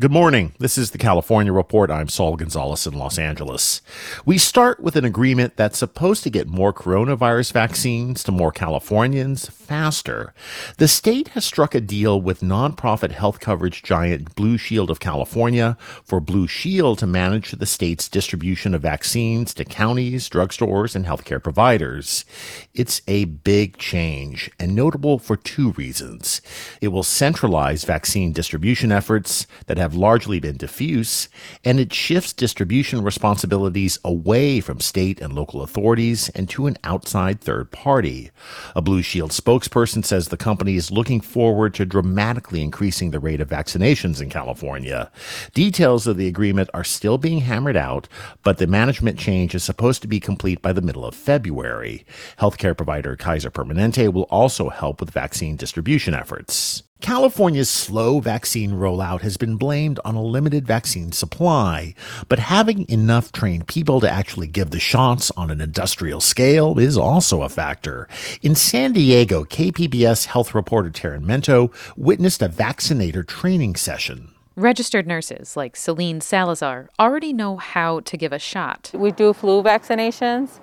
Good morning. This is the California Report. I'm Saul Gonzalez in Los Angeles. We start with an agreement that's supposed to get more coronavirus vaccines to more Californians faster. The state has struck a deal with nonprofit health coverage giant Blue Shield of California for Blue Shield to manage the state's distribution of vaccines to counties, drugstores, and healthcare providers. It's a big change and notable for two reasons. It will centralize vaccine distribution efforts that have have largely been diffuse, and it shifts distribution responsibilities away from state and local authorities and to an outside third party. A Blue Shield spokesperson says the company is looking forward to dramatically increasing the rate of vaccinations in California. Details of the agreement are still being hammered out, but the management change is supposed to be complete by the middle of February. Healthcare provider Kaiser Permanente will also help with vaccine distribution efforts. California's slow vaccine rollout has been blamed on a limited vaccine supply, but having enough trained people to actually give the shots on an industrial scale is also a factor. In San Diego, KPBS health reporter Taryn Mento witnessed a vaccinator training session. Registered nurses like Celine Salazar already know how to give a shot. We do flu vaccinations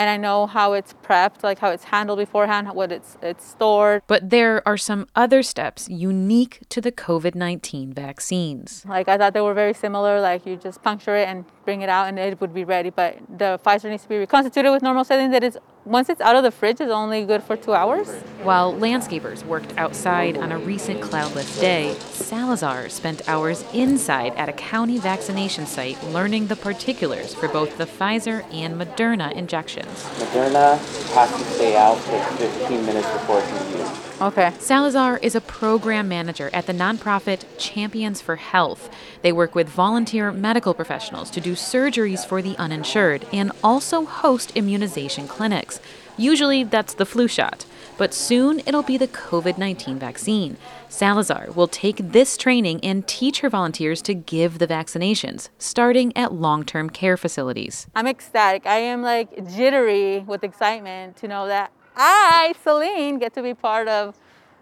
and I know how it's prepped, like how it's handled beforehand, what it's it's stored. But there are some other steps unique to the COVID-19 vaccines. Like I thought they were very similar, like you just puncture it and bring it out and it would be ready, but the Pfizer needs to be reconstituted with normal saline that is once it's out of the fridge it's only good for 2 hours. While landscapers worked outside on a recent cloudless day, Salazar spent hours inside at a county vaccination site learning the particulars for both the Pfizer and Moderna injections. Moderna has to stay out for 15 minutes before it's used. Okay. Salazar is a program manager at the nonprofit Champions for Health. They work with volunteer medical professionals to do surgeries for the uninsured and also host immunization clinics. Usually that's the flu shot, but soon it'll be the COVID 19 vaccine. Salazar will take this training and teach her volunteers to give the vaccinations, starting at long term care facilities. I'm ecstatic. I am like jittery with excitement to know that I, Celine, get to be part of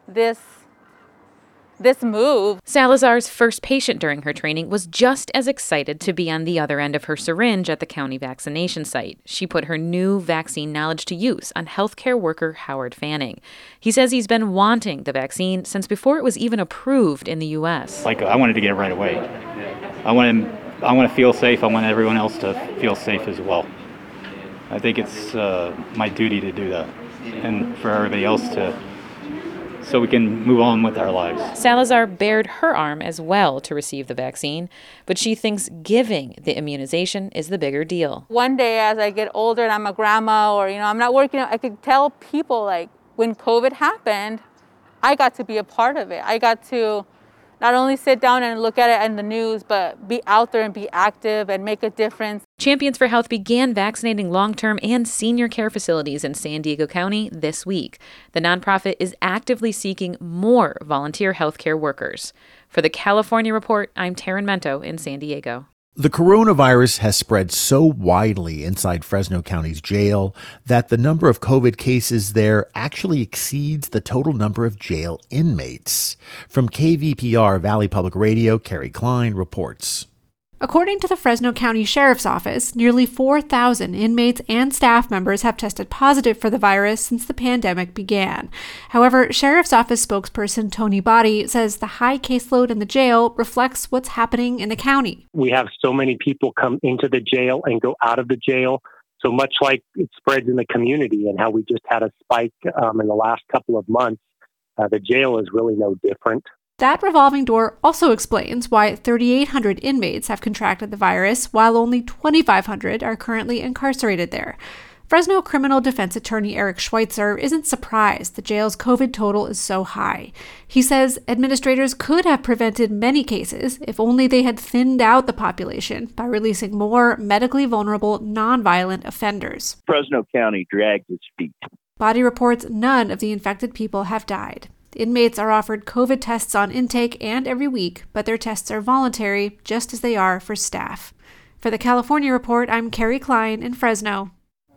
this this move. Salazar's first patient during her training was just as excited to be on the other end of her syringe at the county vaccination site. She put her new vaccine knowledge to use on healthcare worker Howard Fanning. He says he's been wanting the vaccine since before it was even approved in the U.S. Like I wanted to get it right away. I want to, I want to feel safe. I want everyone else to feel safe as well. I think it's uh, my duty to do that and for everybody else to so we can move on with our lives. Salazar bared her arm as well to receive the vaccine, but she thinks giving the immunization is the bigger deal. One day as I get older and I'm a grandma or you know I'm not working I could tell people like when COVID happened, I got to be a part of it. I got to not only sit down and look at it in the news, but be out there and be active and make a difference. Champions for Health began vaccinating long term and senior care facilities in San Diego County this week. The nonprofit is actively seeking more volunteer healthcare workers. For the California Report, I'm Taryn Mento in San Diego. The coronavirus has spread so widely inside Fresno County's jail that the number of COVID cases there actually exceeds the total number of jail inmates. From KVPR Valley Public Radio, Kerry Klein reports. According to the Fresno County Sheriff's Office, nearly 4,000 inmates and staff members have tested positive for the virus since the pandemic began. However, Sheriff's Office spokesperson Tony Botti says the high caseload in the jail reflects what's happening in the county. We have so many people come into the jail and go out of the jail. So much like it spreads in the community and how we just had a spike um, in the last couple of months, uh, the jail is really no different. That revolving door also explains why 3,800 inmates have contracted the virus, while only 2,500 are currently incarcerated there. Fresno criminal defense attorney Eric Schweitzer isn't surprised the jail's COVID total is so high. He says administrators could have prevented many cases if only they had thinned out the population by releasing more medically vulnerable, nonviolent offenders. Fresno County dragged its feet. Botti reports none of the infected people have died. Inmates are offered COVID tests on intake and every week, but their tests are voluntary, just as they are for staff. For the California Report, I'm Kerry Klein in Fresno.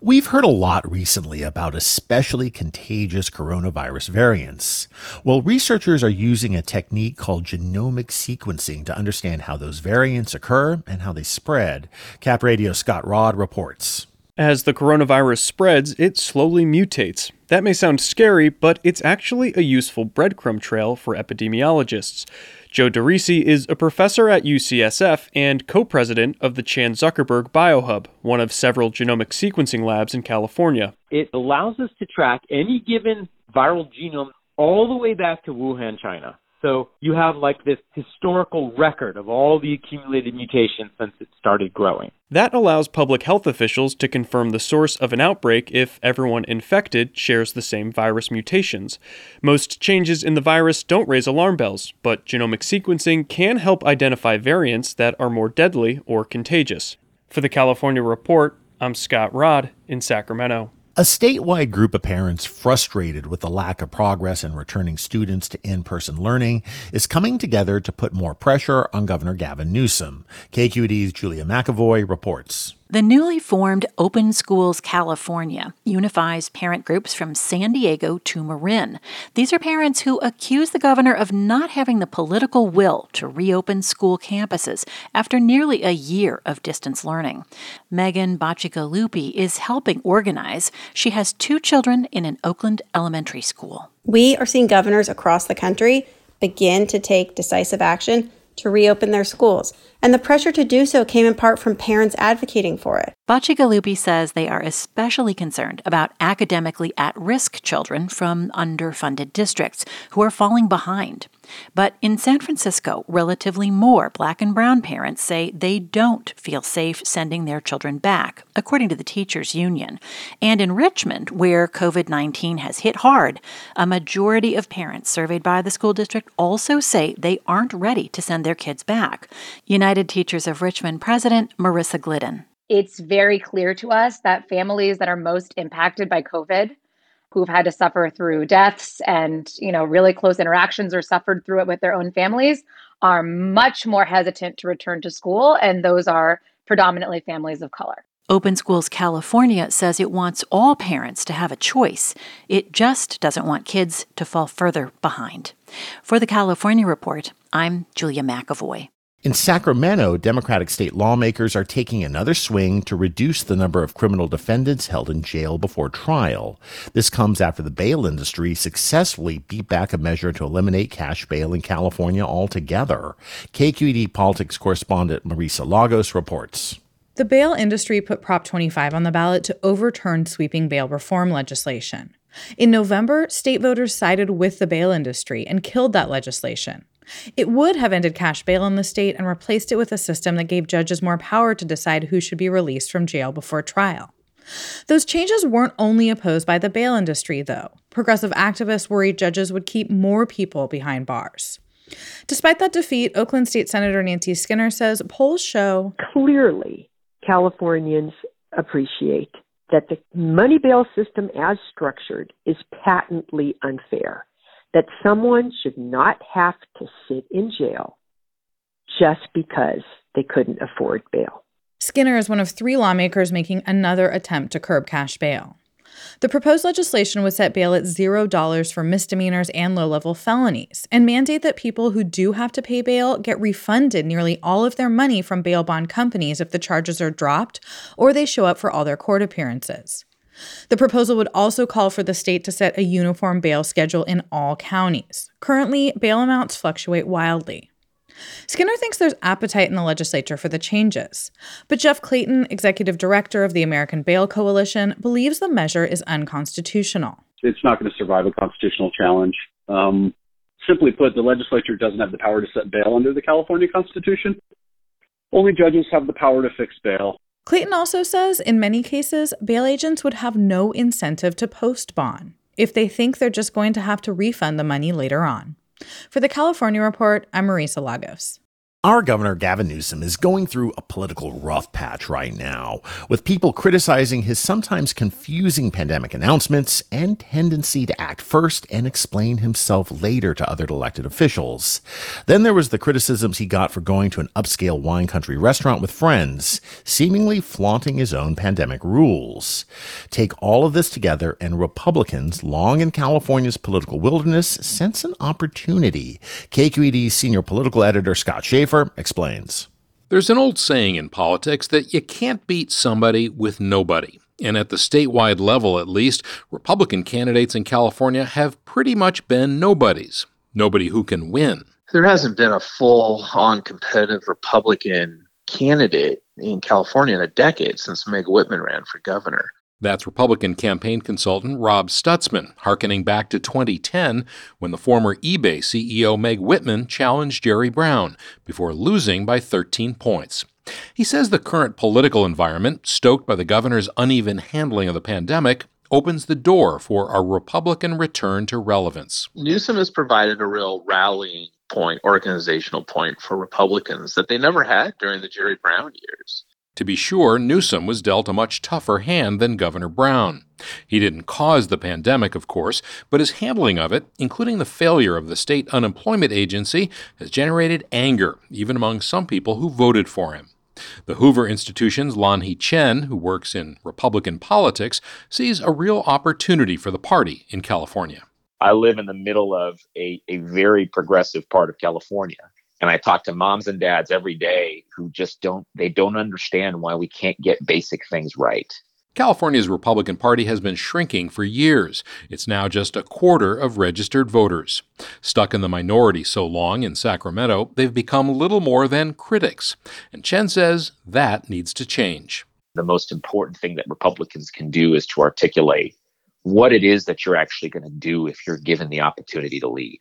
We've heard a lot recently about especially contagious coronavirus variants. Well, researchers are using a technique called genomic sequencing to understand how those variants occur and how they spread. Cap Radio Scott Rodd reports. As the coronavirus spreads, it slowly mutates. That may sound scary, but it's actually a useful breadcrumb trail for epidemiologists. Joe DeRisi is a professor at UCSF and co president of the Chan Zuckerberg BioHub, one of several genomic sequencing labs in California. It allows us to track any given viral genome all the way back to Wuhan, China. So you have like this historical record of all the accumulated mutations since it started growing. That allows public health officials to confirm the source of an outbreak if everyone infected shares the same virus mutations. Most changes in the virus don't raise alarm bells, but genomic sequencing can help identify variants that are more deadly or contagious. For the California Report, I'm Scott Rodd in Sacramento. A statewide group of parents frustrated with the lack of progress in returning students to in-person learning is coming together to put more pressure on Governor Gavin Newsom. KQED's Julia McEvoy reports. The newly formed Open Schools California unifies parent groups from San Diego to Marin. These are parents who accuse the governor of not having the political will to reopen school campuses after nearly a year of distance learning. Megan Bacigalupi is helping organize. She has two children in an Oakland elementary school. We are seeing governors across the country begin to take decisive action to reopen their schools, and the pressure to do so came in part from parents advocating for it. Bacigalupi says they are especially concerned about academically at risk children from underfunded districts who are falling behind. But in San Francisco, relatively more black and brown parents say they don't feel safe sending their children back, according to the teachers union. And in Richmond, where COVID-19 has hit hard, a majority of parents surveyed by the school district also say they aren't ready to send their kids back. United Teachers of Richmond president Marissa Glidden. It's very clear to us that families that are most impacted by COVID who've had to suffer through deaths and you know really close interactions or suffered through it with their own families are much more hesitant to return to school and those are predominantly families of color Open Schools California says it wants all parents to have a choice. It just doesn't want kids to fall further behind. For the California Report, I'm Julia McEvoy. In Sacramento, Democratic state lawmakers are taking another swing to reduce the number of criminal defendants held in jail before trial. This comes after the bail industry successfully beat back a measure to eliminate cash bail in California altogether. KQED politics correspondent Marisa Lagos reports. The bail industry put Prop 25 on the ballot to overturn sweeping bail reform legislation. In November, state voters sided with the bail industry and killed that legislation. It would have ended cash bail in the state and replaced it with a system that gave judges more power to decide who should be released from jail before trial. Those changes weren't only opposed by the bail industry, though. Progressive activists worried judges would keep more people behind bars. Despite that defeat, Oakland State Senator Nancy Skinner says polls show clearly Californians appreciate that the money bail system as structured is patently unfair that someone should not have to sit in jail just because they couldn't afford bail. Skinner is one of three lawmakers making another attempt to curb cash bail. The proposed legislation would set bail at $0 for misdemeanors and low level felonies and mandate that people who do have to pay bail get refunded nearly all of their money from bail bond companies if the charges are dropped or they show up for all their court appearances. The proposal would also call for the state to set a uniform bail schedule in all counties. Currently, bail amounts fluctuate wildly. Skinner thinks there's appetite in the legislature for the changes. But Jeff Clayton, executive director of the American Bail Coalition, believes the measure is unconstitutional. It's not going to survive a constitutional challenge. Um, simply put, the legislature doesn't have the power to set bail under the California Constitution. Only judges have the power to fix bail. Clayton also says in many cases, bail agents would have no incentive to post bond if they think they're just going to have to refund the money later on. For the California Report, I'm Marisa Lagos. Our governor, Gavin Newsom, is going through a political rough patch right now, with people criticizing his sometimes confusing pandemic announcements and tendency to act first and explain himself later to other elected officials. Then there was the criticisms he got for going to an upscale wine country restaurant with friends, seemingly flaunting his own pandemic rules. Take all of this together, and Republicans, long in California's political wilderness, sense an opportunity. KQED's senior political editor, Scott Shafer, explains. There's an old saying in politics that you can't beat somebody with nobody. And at the statewide level, at least, Republican candidates in California have pretty much been nobodies. Nobody who can win. There hasn't been a full on competitive Republican candidate in California in a decade since Meg Whitman ran for governor. That's Republican campaign consultant Rob Stutzman, harkening back to 2010 when the former eBay CEO Meg Whitman challenged Jerry Brown before losing by 13 points. He says the current political environment, stoked by the governor's uneven handling of the pandemic, opens the door for a Republican return to relevance. Newsom has provided a real rallying point, organizational point for Republicans that they never had during the Jerry Brown years. To be sure, Newsom was dealt a much tougher hand than Governor Brown. He didn't cause the pandemic, of course, but his handling of it, including the failure of the state unemployment agency, has generated anger, even among some people who voted for him. The Hoover Institution's Lanhee Chen, who works in Republican politics, sees a real opportunity for the party in California. I live in the middle of a, a very progressive part of California and I talk to moms and dads every day who just don't they don't understand why we can't get basic things right. California's Republican Party has been shrinking for years. It's now just a quarter of registered voters. Stuck in the minority so long in Sacramento, they've become little more than critics. And Chen says that needs to change. The most important thing that Republicans can do is to articulate what it is that you're actually going to do if you're given the opportunity to lead.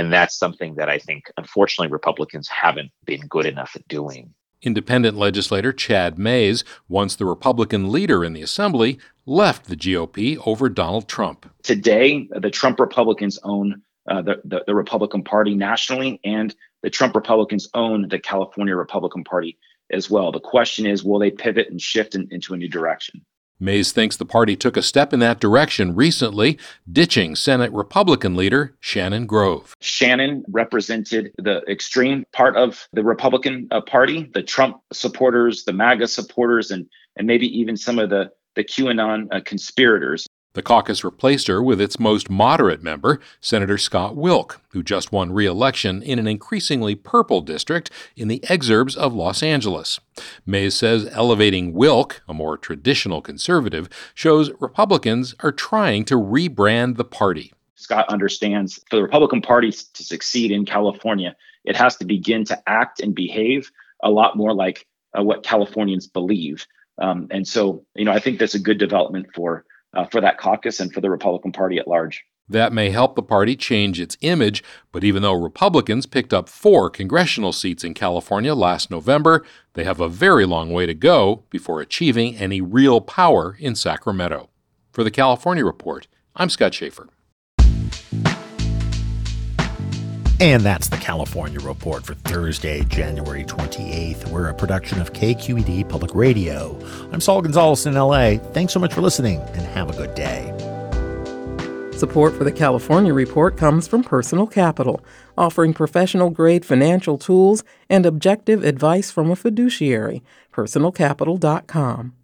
And that's something that I think, unfortunately, Republicans haven't been good enough at doing. Independent legislator Chad Mayes, once the Republican leader in the Assembly, left the GOP over Donald Trump. Today, the Trump Republicans own uh, the, the, the Republican Party nationally, and the Trump Republicans own the California Republican Party as well. The question is, will they pivot and shift in, into a new direction? Mayes thinks the party took a step in that direction recently, ditching Senate Republican leader Shannon Grove. Shannon represented the extreme part of the Republican uh, Party, the Trump supporters, the MAGA supporters, and, and maybe even some of the, the QAnon uh, conspirators. The caucus replaced her with its most moderate member, Senator Scott Wilk, who just won re election in an increasingly purple district in the exurbs of Los Angeles. Mayes says elevating Wilk, a more traditional conservative, shows Republicans are trying to rebrand the party. Scott understands for the Republican Party to succeed in California, it has to begin to act and behave a lot more like uh, what Californians believe. Um, and so, you know, I think that's a good development for uh, for that caucus and for the Republican Party at large. That may help the party change its image, but even though Republicans picked up four congressional seats in California last November, they have a very long way to go before achieving any real power in Sacramento. For the California Report, I'm Scott Shafer. And that's the California Report for Thursday, January 28th. We're a production of KQED Public Radio. I'm Saul Gonzalez in LA. Thanks so much for listening and have a good day. Support for the California Report comes from Personal Capital, offering professional grade financial tools and objective advice from a fiduciary. PersonalCapital.com.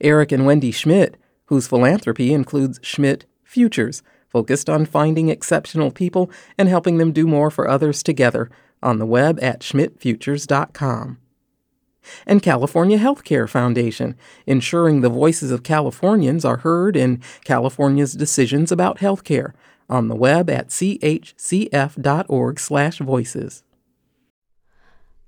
Eric and Wendy Schmidt whose philanthropy includes Schmidt Futures, focused on finding exceptional people and helping them do more for others together on the web at schmidtfutures.com. And California Healthcare Foundation, ensuring the voices of Californians are heard in California's decisions about healthcare on the web at chcf.org/voices.